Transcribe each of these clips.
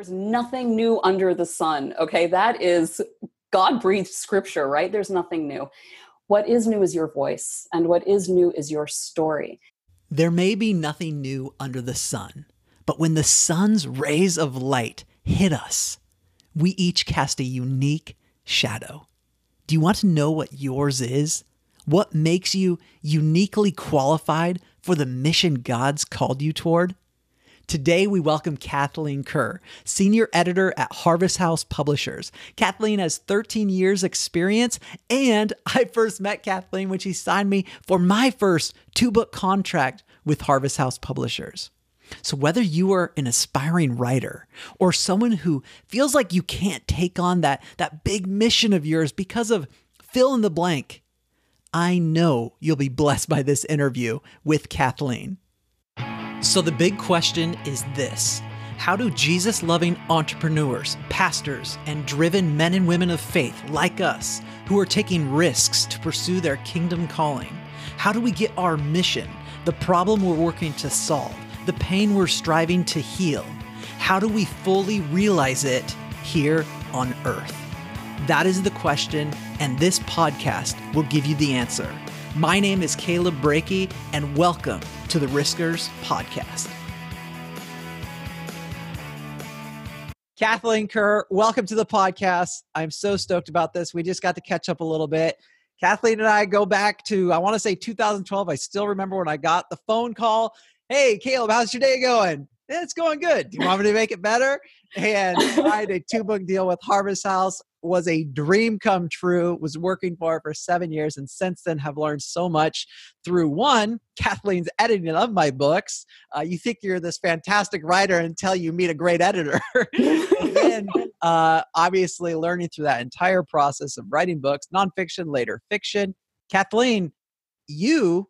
There's nothing new under the sun. Okay. That is God breathed scripture, right? There's nothing new. What is new is your voice, and what is new is your story. There may be nothing new under the sun, but when the sun's rays of light hit us, we each cast a unique shadow. Do you want to know what yours is? What makes you uniquely qualified for the mission God's called you toward? Today, we welcome Kathleen Kerr, senior editor at Harvest House Publishers. Kathleen has 13 years' experience, and I first met Kathleen when she signed me for my first two book contract with Harvest House Publishers. So, whether you are an aspiring writer or someone who feels like you can't take on that, that big mission of yours because of fill in the blank, I know you'll be blessed by this interview with Kathleen. So, the big question is this How do Jesus loving entrepreneurs, pastors, and driven men and women of faith like us, who are taking risks to pursue their kingdom calling, how do we get our mission, the problem we're working to solve, the pain we're striving to heal, how do we fully realize it here on earth? That is the question, and this podcast will give you the answer. My name is Caleb Breakey, and welcome to the Riskers Podcast. Kathleen Kerr, welcome to the podcast. I'm so stoked about this. We just got to catch up a little bit. Kathleen and I go back to, I want to say 2012. I still remember when I got the phone call. Hey, Caleb, how's your day going? It's going good. Do you want me to make it better? And had a two book deal with Harvest House. Was a dream come true. Was working for it for seven years and since then have learned so much through one kathleen's editing of my books. Uh, you think you're this fantastic writer until you meet a great editor. And then uh, obviously learning through that entire process of writing books nonfiction later fiction. Kathleen you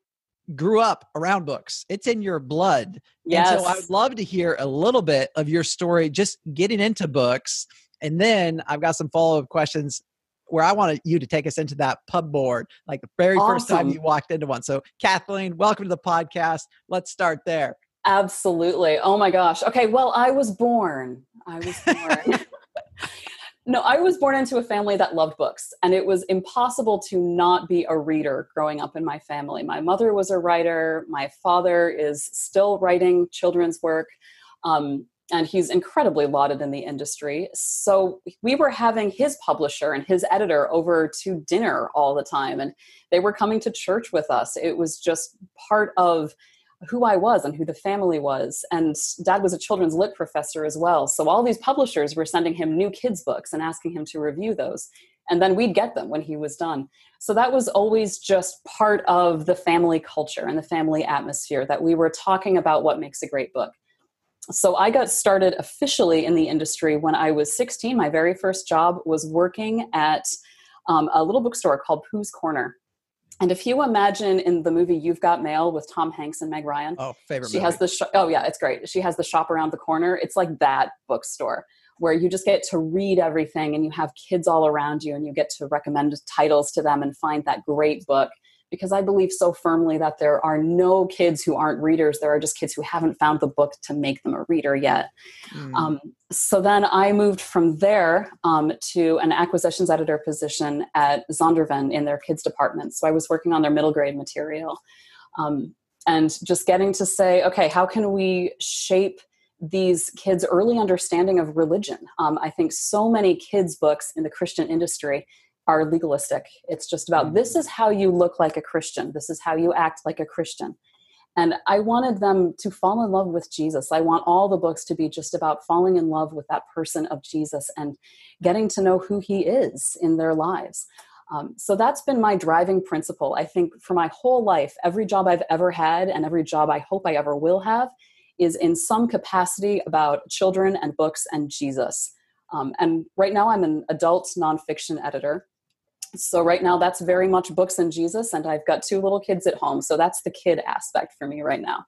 grew up around books. It's in your blood. Yes. And so I would love to hear a little bit of your story, just getting into books and then I've got some follow up questions where I want you to take us into that pub board, like the very awesome. first time you walked into one. So, Kathleen, welcome to the podcast. Let's start there. Absolutely. Oh my gosh. Okay. Well, I was born. I was born. no, I was born into a family that loved books, and it was impossible to not be a reader growing up in my family. My mother was a writer, my father is still writing children's work. Um, and he's incredibly lauded in the industry. So we were having his publisher and his editor over to dinner all the time, and they were coming to church with us. It was just part of who I was and who the family was. And dad was a children's lit professor as well. So all these publishers were sending him new kids' books and asking him to review those. And then we'd get them when he was done. So that was always just part of the family culture and the family atmosphere that we were talking about what makes a great book so I got started officially in the industry when I was 16. My very first job was working at um, a little bookstore called Pooh's Corner. And if you imagine in the movie You've Got Mail with Tom Hanks and Meg Ryan, oh, favorite. She movie. has the sh- oh yeah, it's great. She has the shop around the corner. It's like that bookstore where you just get to read everything and you have kids all around you and you get to recommend titles to them and find that great book because I believe so firmly that there are no kids who aren't readers. There are just kids who haven't found the book to make them a reader yet. Mm. Um, so then I moved from there um, to an acquisitions editor position at Zondervan in their kids department. So I was working on their middle grade material. Um, and just getting to say, okay, how can we shape these kids' early understanding of religion? Um, I think so many kids' books in the Christian industry are legalistic. It's just about mm-hmm. this is how you look like a Christian, this is how you act like a Christian. And I wanted them to fall in love with Jesus. I want all the books to be just about falling in love with that person of Jesus and getting to know who he is in their lives. Um, so that's been my driving principle. I think for my whole life, every job I've ever had and every job I hope I ever will have is in some capacity about children and books and Jesus. Um, and right now, I'm an adult nonfiction editor. So right now, that's very much books and Jesus, and I've got two little kids at home. So that's the kid aspect for me right now.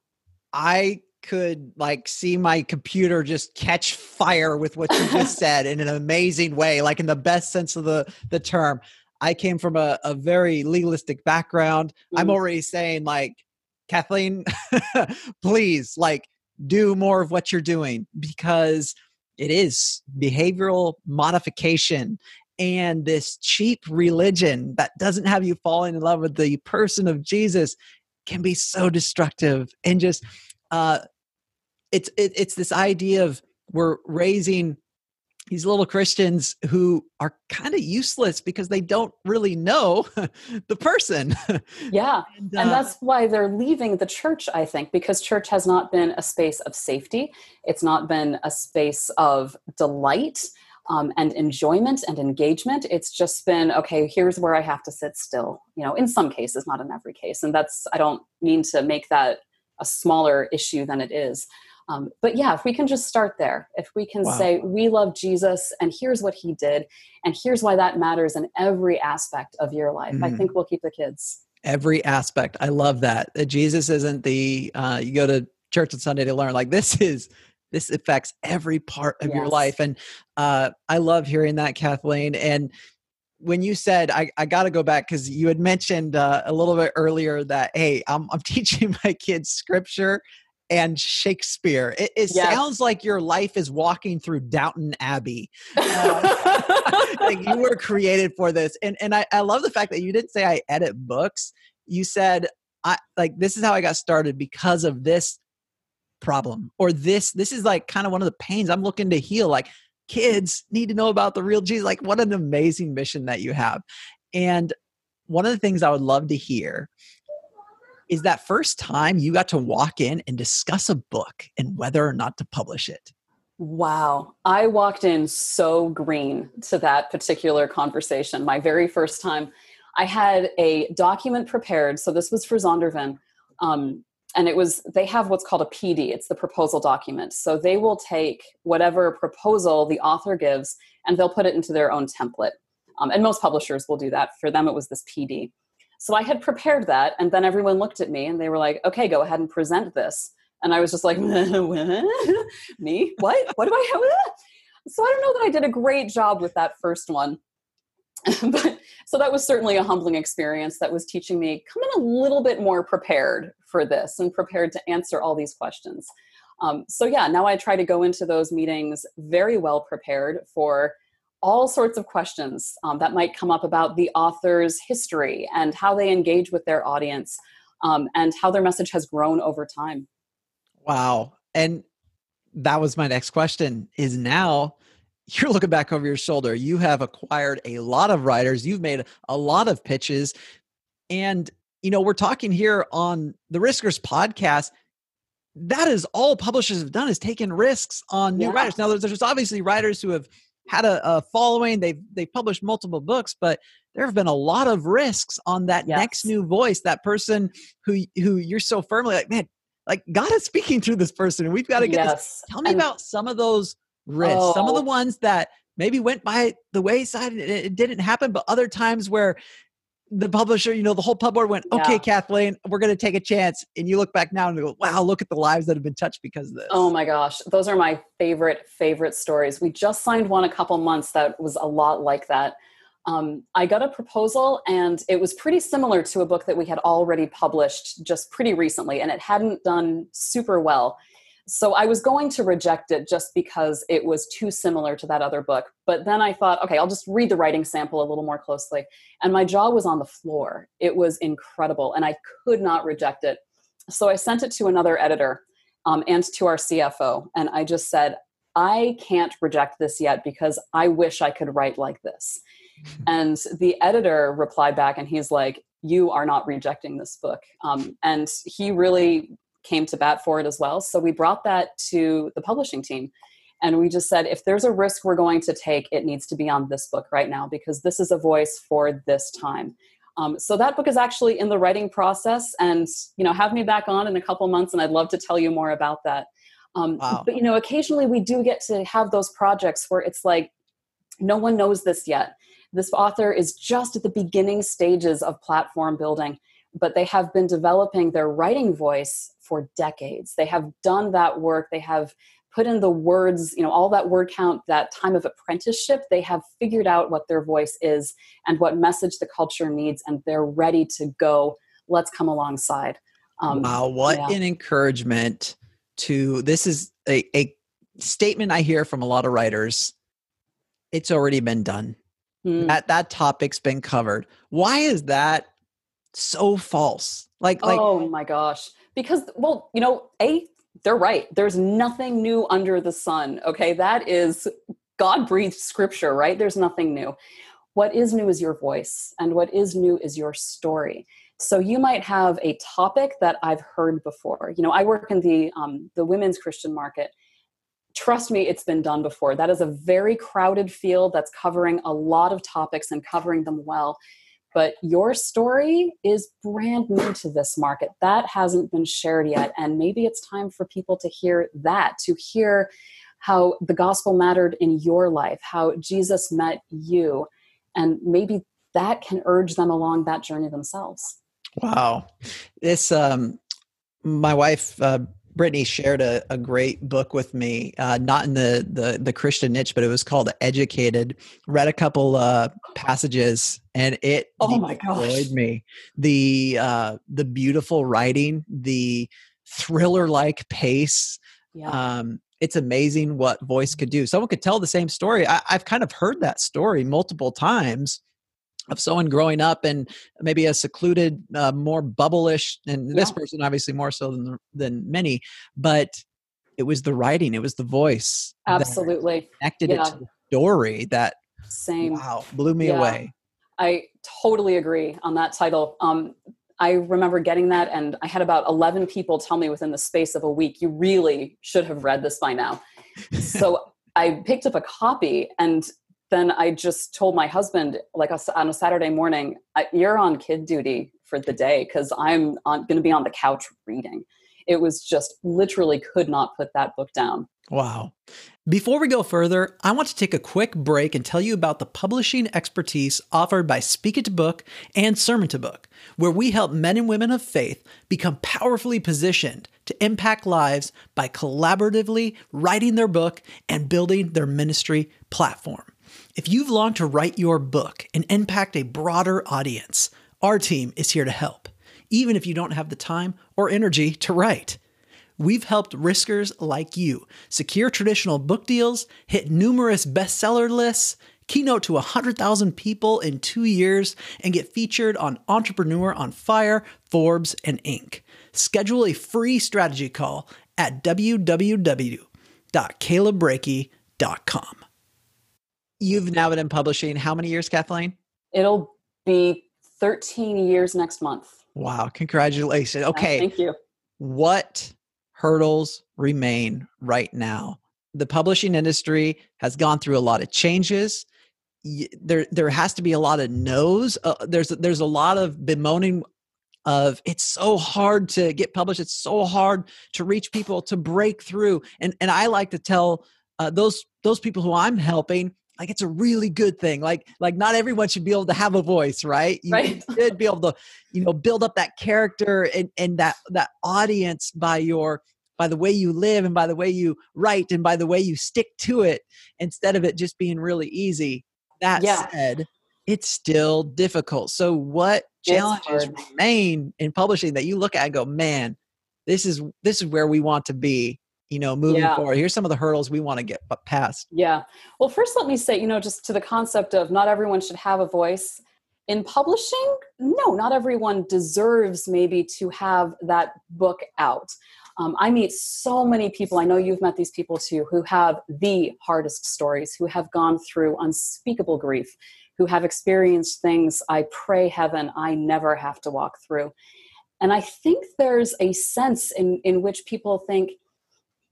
I could like see my computer just catch fire with what you just said in an amazing way, like in the best sense of the the term. I came from a, a very legalistic background. Mm. I'm already saying like, Kathleen, please like do more of what you're doing because it is behavioral modification and this cheap religion that doesn't have you falling in love with the person of Jesus can be so destructive and just uh it's it, it's this idea of we're raising these little Christians who are kind of useless because they don't really know the person. Yeah. and, uh, and, that's why they're leaving the church, I think, because church has not been a space of safety. It's not been a space of delight um, and enjoyment and engagement. It's just been, okay, here's where I have to sit still, you know, in some cases, not in every case. And that's, I don't mean to make that a smaller issue than it is. Um, but yeah, if we can just start there, if we can wow. say, we love Jesus and here's what he did, and here's why that matters in every aspect of your life, mm. I think we'll keep the kids. Every aspect. I love that. That Jesus isn't the, uh, you go to church on Sunday to learn. Like this is this affects every part of yes. your life and uh, i love hearing that kathleen and when you said i, I got to go back because you had mentioned uh, a little bit earlier that hey i'm, I'm teaching my kids scripture and shakespeare it, it yes. sounds like your life is walking through downton abbey uh, like you were created for this and, and I, I love the fact that you didn't say i edit books you said I like this is how I got started because of this problem or this this is like kind of one of the pains i'm looking to heal like kids need to know about the real jesus like what an amazing mission that you have and one of the things i would love to hear is that first time you got to walk in and discuss a book and whether or not to publish it Wow. I walked in so green to that particular conversation. My very first time, I had a document prepared. So this was for Zondervan. Um, and it was they have what's called a pd it's the proposal document. So they will take whatever proposal the author gives and they'll put it into their own template. Um, and most publishers will do that. For them it was this pd so i had prepared that and then everyone looked at me and they were like okay go ahead and present this. And i was just like me? What? What do i have? So i don't know that i did a great job with that first one but so that was certainly a humbling experience that was teaching me come in a little bit more prepared for this and prepared to answer all these questions. Um, so yeah now i try to go into those meetings very well prepared for all sorts of questions um, that might come up about the author's history and how they engage with their audience um, and how their message has grown over time. Wow. And that was my next question is now you're looking back over your shoulder. You have acquired a lot of writers, you've made a lot of pitches. And, you know, we're talking here on the Riskers podcast. That is all publishers have done is taken risks on new yeah. writers. Now, there's, there's obviously writers who have had a, a, following. They've they've published multiple books, but there have been a lot of risks on that yes. next new voice, that person who who you're so firmly like, man, like God is speaking through this person, and we've got to get yes. this. Tell me and, about some of those risks. Oh. Some of the oh. ones that maybe went by the wayside and it didn't happen, but other times where the publisher, you know, the whole pub board went, okay, yeah. Kathleen, we're going to take a chance. And you look back now and go, wow, look at the lives that have been touched because of this. Oh my gosh. Those are my favorite, favorite stories. We just signed one a couple months that was a lot like that. Um, I got a proposal and it was pretty similar to a book that we had already published just pretty recently, and it hadn't done super well. So I was going to reject it just because it was too similar to that other book. But then I thought, okay, I'll just read the writing sample a little more closely. And my jaw was on the floor. It was incredible, and I could not reject it. So I sent it to another editor um, and to our CFO. And I just said, I can't reject this yet because I wish I could write like this. and the editor replied back and he's like, You are not rejecting this book. Um, and he really came to bat for it as well. So we brought that to the publishing team. And we just said, if there's a risk we're going to take, it needs to be on this book right now because this is a voice for this time. Um, so that book is actually in the writing process, and you know, have me back on in a couple months, and I'd love to tell you more about that. Um, wow. But you know, occasionally we do get to have those projects where it's like, no one knows this yet. This author is just at the beginning stages of platform building, but they have been developing their writing voice for decades. They have done that work. They have put in the words, you know, all that word count, that time of apprenticeship. They have figured out what their voice is and what message the culture needs, and they're ready to go. Let's come alongside. Um, wow, what yeah. an encouragement to this is a, a statement I hear from a lot of writers it's already been done. Mm. That that topic's been covered. Why is that so false? Like like Oh my gosh. Because well, you know, A they're right. There's nothing new under the sun. Okay? That is God breathed scripture, right? There's nothing new. What is new is your voice, and what is new is your story. So you might have a topic that I've heard before. You know, I work in the um, the women's Christian market. Trust me, it's been done before. That is a very crowded field that's covering a lot of topics and covering them well. But your story is brand new to this market. That hasn't been shared yet. And maybe it's time for people to hear that, to hear how the gospel mattered in your life, how Jesus met you. And maybe that can urge them along that journey themselves. Wow. This, um, my wife, uh, Brittney shared a, a great book with me, uh, not in the, the the Christian niche, but it was called Educated. Read a couple uh, passages, and it oh my gosh, me. The uh, the beautiful writing, the thriller like pace. Yeah. Um, it's amazing what voice could do. Someone could tell the same story. I, I've kind of heard that story multiple times of someone growing up and maybe a secluded, uh, more bubblish, and yeah. this person obviously more so than than many, but it was the writing, it was the voice, absolutely connected yeah. it to the story that same wow blew me yeah. away. I totally agree on that title. Um, I remember getting that, and I had about 11 people tell me within the space of a week, you really should have read this by now. so I picked up a copy, and then I just told my husband, like on a Saturday morning, you're on kid duty for the day because I'm going to be on the couch reading. It was just literally could not put that book down. Wow. Before we go further, I want to take a quick break and tell you about the publishing expertise offered by Speak It to Book and Sermon to Book, where we help men and women of faith become powerfully positioned to impact lives by collaboratively writing their book and building their ministry platform. If you've longed to write your book and impact a broader audience, our team is here to help, even if you don't have the time or energy to write. We've helped riskers like you secure traditional book deals, hit numerous bestseller lists, keynote to 100,000 people in two years, and get featured on Entrepreneur on Fire, Forbes, and Inc. Schedule a free strategy call at www.calebbreakey.com. You've now been in publishing how many years, Kathleen? It'll be 13 years next month. Wow, congratulations. Okay. thank you. What hurdles remain right now? The publishing industry has gone through a lot of changes. There, there has to be a lot of no's. Uh, there's, there's a lot of bemoaning of it's so hard to get published. It's so hard to reach people to break through. And and I like to tell uh, those those people who I'm helping like it's a really good thing like like not everyone should be able to have a voice right? You right. should be able to you know build up that character and and that that audience by your by the way you live and by the way you write and by the way you stick to it instead of it just being really easy. That yeah. said it's still difficult. So what challenges remain in publishing that you look at and go man this is this is where we want to be you know moving yeah. forward here's some of the hurdles we want to get past. Yeah. Well first let me say you know just to the concept of not everyone should have a voice. In publishing no not everyone deserves maybe to have that book out. Um, i meet so many people i know you've met these people too who have the hardest stories who have gone through unspeakable grief who have experienced things i pray heaven i never have to walk through. And i think there's a sense in, in which people think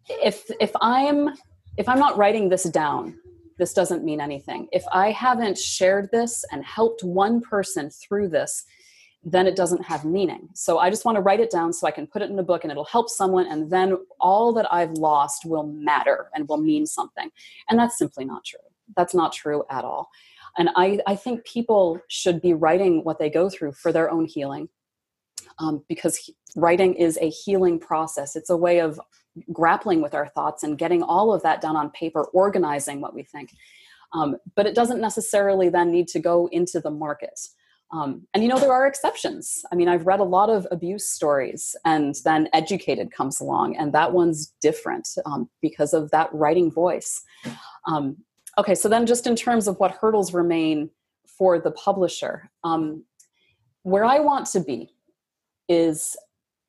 if if i'm if i'm not writing this down this doesn't mean anything. If i haven't shared this and helped one person through this then it doesn't have meaning. So i just want to write it down so i can put it in a book and it'll help someone and then all that i've lost will matter and will mean something. And that's simply not true. That's not true at all. And i, I think people should be writing what they go through for their own healing um, because he, writing is a healing process. It's a way of grappling with our thoughts and getting all of that done on paper, organizing what we think. Um, but it doesn't necessarily then need to go into the market. Um, and you know, there are exceptions. I mean, I've read a lot of abuse stories, and then Educated comes along, and that one's different um, because of that writing voice. Um, okay, so then just in terms of what hurdles remain for the publisher, um, where I want to be is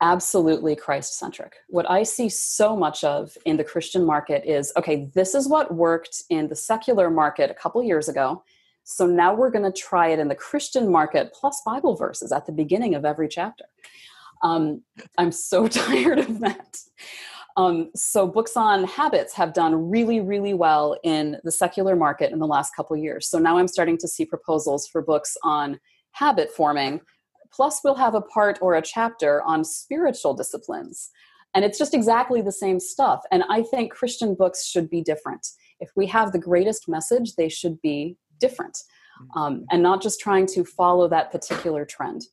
absolutely Christ centric. What I see so much of in the Christian market is okay, this is what worked in the secular market a couple years ago. So now we're going to try it in the Christian market plus Bible verses at the beginning of every chapter. Um, I'm so tired of that. Um, so books on habits have done really, really well in the secular market in the last couple years. So now I'm starting to see proposals for books on habit forming, Plus, we'll have a part or a chapter on spiritual disciplines. And it's just exactly the same stuff. And I think Christian books should be different. If we have the greatest message, they should be different um, and not just trying to follow that particular trend.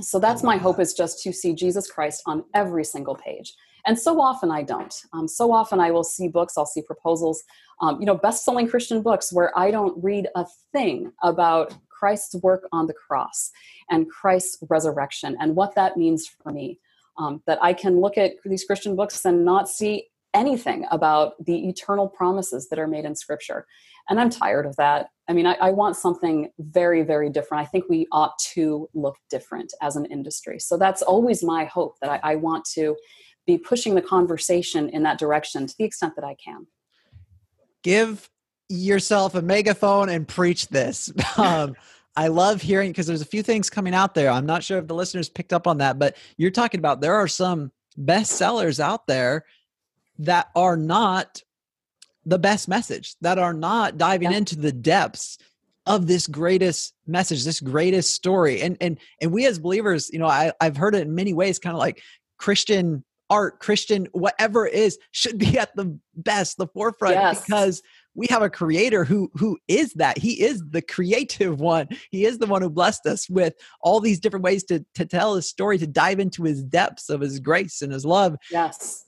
So that's my hope is just to see Jesus Christ on every single page. And so often I don't. Um, so often I will see books, I'll see proposals, um, you know, best selling Christian books where I don't read a thing about Christ's work on the cross and Christ's resurrection and what that means for me. Um, that I can look at these Christian books and not see anything about the eternal promises that are made in Scripture. And I'm tired of that. I mean, I, I, want something very, very different. I think we ought to look different as an industry. So that's always my hope that I, I want to be pushing the conversation in that direction to the extent that I can. Give yourself a megaphone and preach this. Um, I love hearing because there's a few things coming out there. I'm not sure if the listeners picked up on that, but you're talking about there are some bestsellers out there that are not the best message, that are not diving yeah. into the depths of this greatest message, this greatest story. And and and we as believers, you know, I, I've heard it in many ways, kind of like Christian art, Christian, whatever it is, should be at the best, the forefront, yes. because we have a creator who who is that. He is the creative one. He is the one who blessed us with all these different ways to to tell his story to dive into his depths of his grace and his love. Yes.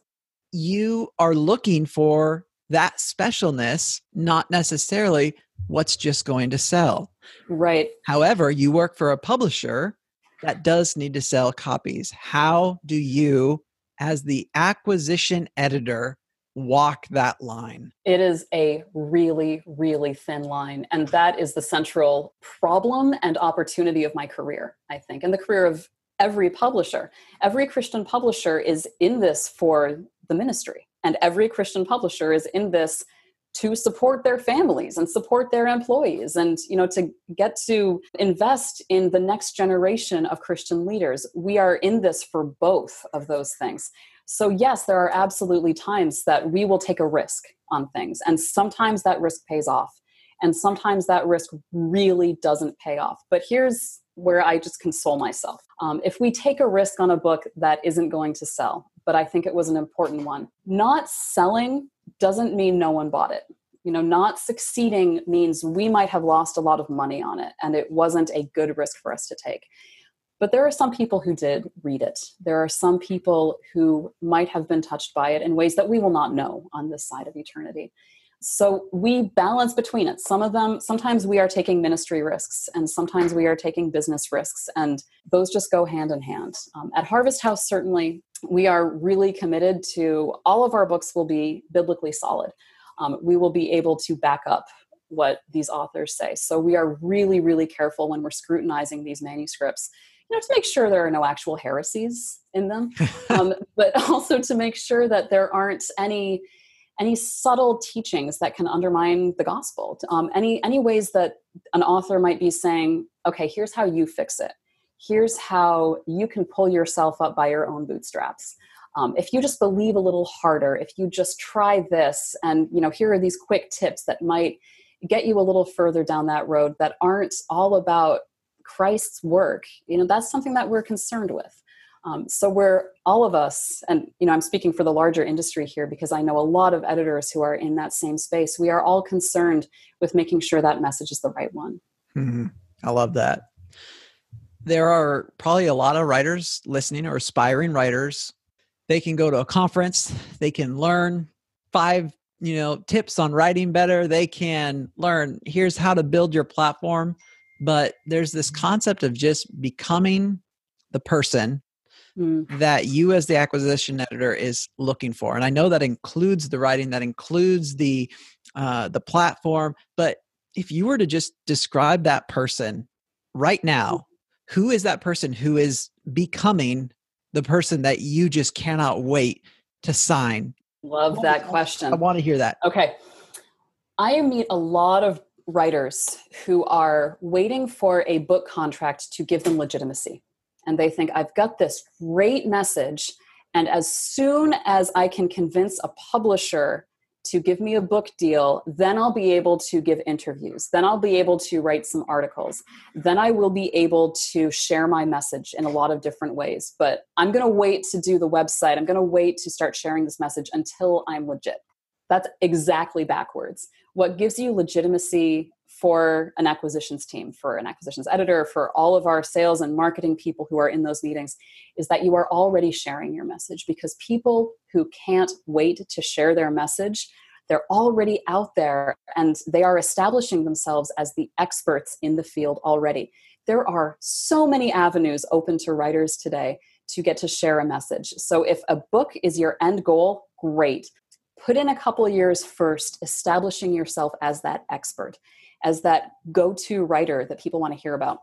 You are looking for that specialness not necessarily what's just going to sell. Right. However you work for a publisher that does need to sell copies. How do you as the acquisition editor walk that line? It is a really, really thin line. And that is the central problem and opportunity of my career, I think, and the career of every publisher. Every Christian publisher is in this for the ministry, and every Christian publisher is in this to support their families and support their employees and you know to get to invest in the next generation of christian leaders we are in this for both of those things so, yes, there are absolutely times that we will take a risk on things, and sometimes that risk pays off, and sometimes that risk really doesn't pay off. But here's where I just console myself. Um, if we take a risk on a book that isn't going to sell, but I think it was an important one, not selling doesn't mean no one bought it. You know, not succeeding means we might have lost a lot of money on it, and it wasn't a good risk for us to take. But there are some people who did read it. There are some people who might have been touched by it in ways that we will not know on this side of eternity. So we balance between it. Some of them, sometimes we are taking ministry risks, and sometimes we are taking business risks, and those just go hand in hand. Um, at Harvest House, certainly, we are really committed to all of our books will be biblically solid. Um, we will be able to back up what these authors say. So we are really, really careful when we're scrutinizing these manuscripts you know, to make sure there are no actual heresies in them, um, but also to make sure that there aren't any any subtle teachings that can undermine the gospel. Um, any any ways that an author might be saying, okay, here's how you fix it. Here's how you can pull yourself up by your own bootstraps. Um, if you just believe a little harder, if you just try this, and you know, here are these quick tips that might get you a little further down that road that aren't all about Christ's work, you know, that's something that we're concerned with. Um, so we're all of us, and you know, I'm speaking for the larger industry here because I know a lot of editors who are in that same space. We are all concerned with making sure that message is the right one. Mm-hmm. I love that. There are probably a lot of writers listening or aspiring writers. They can go to a conference. They can learn five, you know, tips on writing better. They can learn here's how to build your platform but there's this concept of just becoming the person mm. that you as the acquisition editor is looking for. And i know that includes the writing that includes the uh, the platform but if you were to just describe that person right now who is that person who is becoming the person that you just cannot wait to sign? Love that question i want to hear that. Okay. I meet a lot of writers who are waiting for a book contract to give them legitimacy. And they think, I've got this great message. And as soon as I can convince a publisher to give me a book deal, then I'll be able to give interviews. Then I'll be able to write some articles. Then I will be able to share my message in a lot of different ways. But I'm going to wait to do the website. I'm going to wait to start sharing this message until I'm legit. That's exactly backwards. What gives you legitimacy for an acquisitions team, for an acquisitions editor, for all of our sales and marketing people who are in those meetings is that you are already sharing your message because people who can't wait to share their message they're already out there and they are establishing themselves as the experts in the field already. There are so many avenues open to writers today to get to share a message. So if a book is your end goal, great put in a couple years first establishing yourself as that expert as that go-to writer that people want to hear about.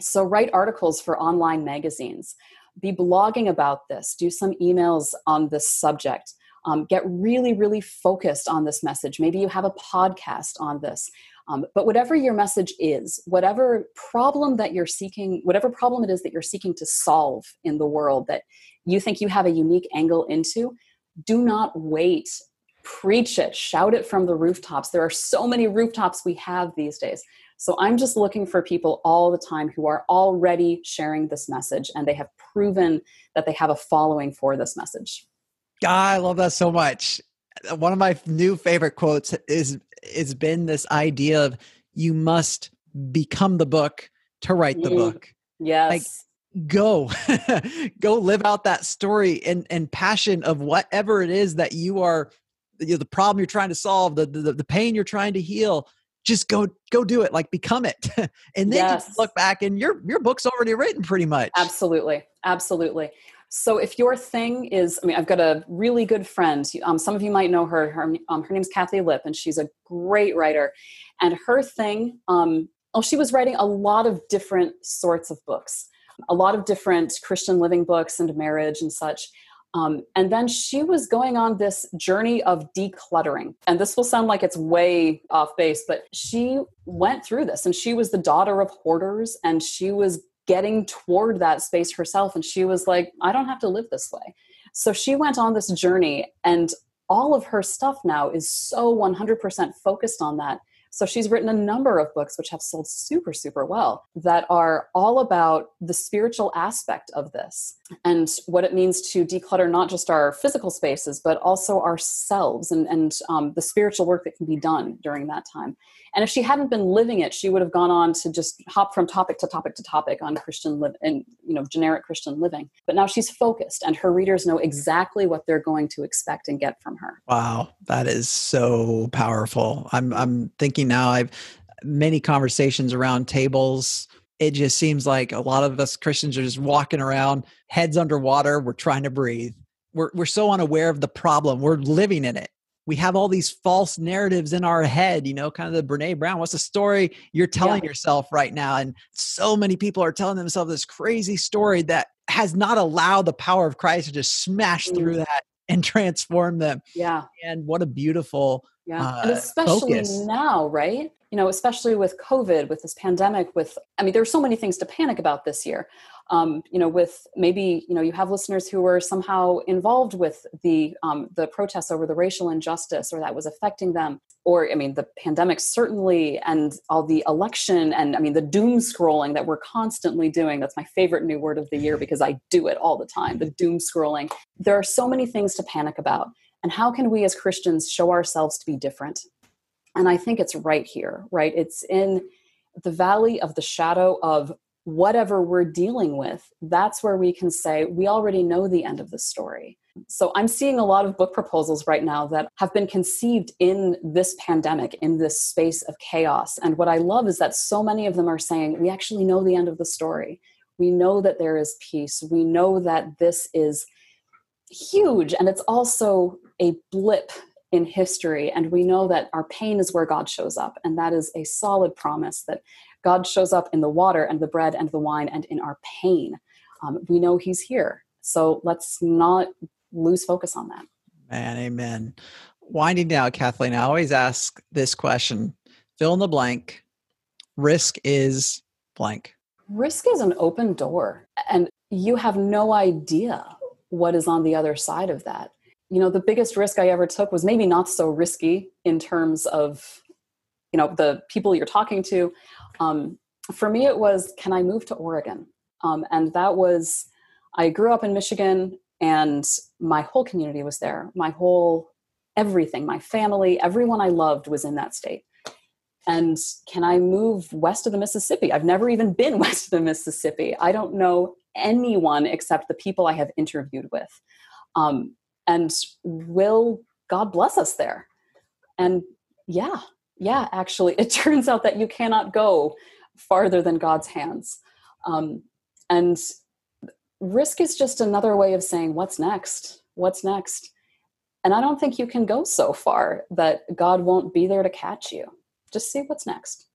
So write articles for online magazines. Be blogging about this. Do some emails on this subject. Um, get really really focused on this message. Maybe you have a podcast on this. Um, but whatever your message is whatever problem that you're seeking whatever problem it is that you're seeking to solve in the world that you think you have a unique angle into do not wait. Preach it. Shout it from the rooftops. There are so many rooftops we have these days. So i'm just looking for people all the time who are already sharing this message and they have proven that they have a following for this message. God, i love that so much. One of my new favorite quotes is it's been this idea of you must become the book to write the mm, book. Yes. like go go live out that story and and passion of whatever it is that you are you know, the problem you're trying to solve the, the the pain you're trying to heal just go go do it like become it. And then yes. look back and your your book's already written pretty much. Absolutely absolutely. So if your thing is i mean i've got a really good friend um, some of you might know her her, um, her name's Kathi Lipp and she's a great writer. And her thing um, oh she was writing a lot of different sorts of books a lot of different Christian living books and marriage and such. Um, and then she was going on this journey of decluttering. And this will sound like it's way off base, but she went through this and she was the daughter of hoarders and she was getting toward that space herself. And she was like, I don't have to live this way. So she went on this journey and all of her stuff now is so 100% focused on that so she's written a number of books which have sold super, super well that are all about the spiritual aspect of this and what it means to declutter not just our physical spaces, but also ourselves and, and um, the spiritual work that can be done during that time. And if she hadn't been living it, she would have gone on to just hop from topic to topic to topic on Christian live and you know generic Christian living. But now she's focused, and her readers know exactly what they're going to expect and get from her. Wow, that is so powerful. I'm I'm thinking now. I've many conversations around tables it just seems like a lot of us Christians are just walking around heads underwater. We're trying to breathe. We're, we're so unaware of the problem. We're living in it we have all these false narratives in our head, you know, kind of the Brene Brown. What's the story you're telling yeah. yourself right now? And so many people are telling themselves this crazy story that has not allowed the power of Christ to just smash mm. through that and transform them. Yeah. And what a beautiful yeah. Uh, and especially focus. now, right? You know, especially with COVID, with this pandemic, with, I mean, there's so many things to panic about this year um, you know, with maybe you know you have listeners who were somehow involved with the um, the protests over the racial injustice, or that was affecting them, or I mean, the pandemic certainly, and all the election, and I mean, the doom scrolling that we're constantly doing. That's my favorite new word of the year because I do it all the time. The doom scrolling. There are so many things to panic about, and how can we as Christians show ourselves to be different? And I think it's right here, right? It's in the valley of the shadow of whatever we're dealing with, that's where we can say, we already know the end of the story. So I'm seeing a lot of book proposals right now that have been conceived in this pandemic, in this space of chaos. And what I love is that so many of them are saying, we actually know the end of the story. We know that there is peace. We know that this is huge and it's also a blip in history. And we know that our pain is where God shows up. And that is a solid promise that God shows up in the water and the bread and the wine and in our pain. Um, we know He's here. So let's not lose focus on that. Man, amen. Winding down, Kathleen, I always ask this question fill in the blank. Risk is blank. Risk is an open door, and you have no idea what is on the other side of that. You know, the biggest risk I ever took was maybe not so risky in terms of, you know, the people you're talking to. Um, for me, it was can I move to Oregon? Um, and that was, I grew up in Michigan and my whole community was there. My whole everything, my family, everyone I loved was in that state. And can I move west of the Mississippi? I've never even been west of the Mississippi. I don't know anyone except the people I have interviewed with. Um, and will God bless us there? And yeah, yeah, actually, it turns out that you cannot go farther than God's hands. Um, and risk is just another way of saying, what's next? What's next? And I don't think you can go so far that God won't be there to catch you. Just see what's next.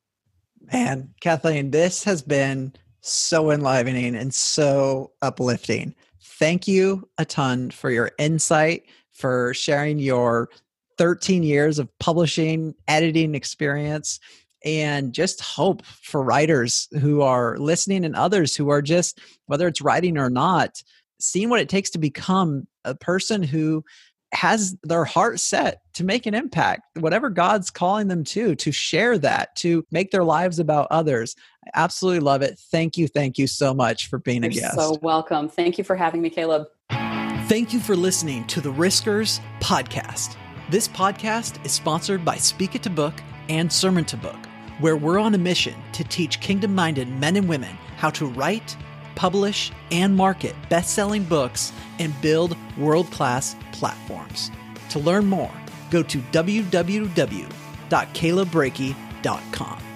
Man, Kathleen, this has been so enlivening and so uplifting. Thank you a ton for your insight, for sharing your 13 years of publishing, editing experience, and just hope for writers who are listening and others who are just, whether it's writing or not, seeing what it takes to become a person who has their heart set to make an impact, whatever God's calling them to, to share that, to make their lives about others. Absolutely love it. Thank you. Thank you so much for being You're a guest. So welcome. Thank you for having me, Caleb. Thank you for listening to the Riskers podcast. This podcast is sponsored by Speak It to Book and Sermon to Book, where we're on a mission to teach kingdom minded men and women how to write, publish, and market best selling books and build world class platforms. To learn more, go to www.calebbreakey.com.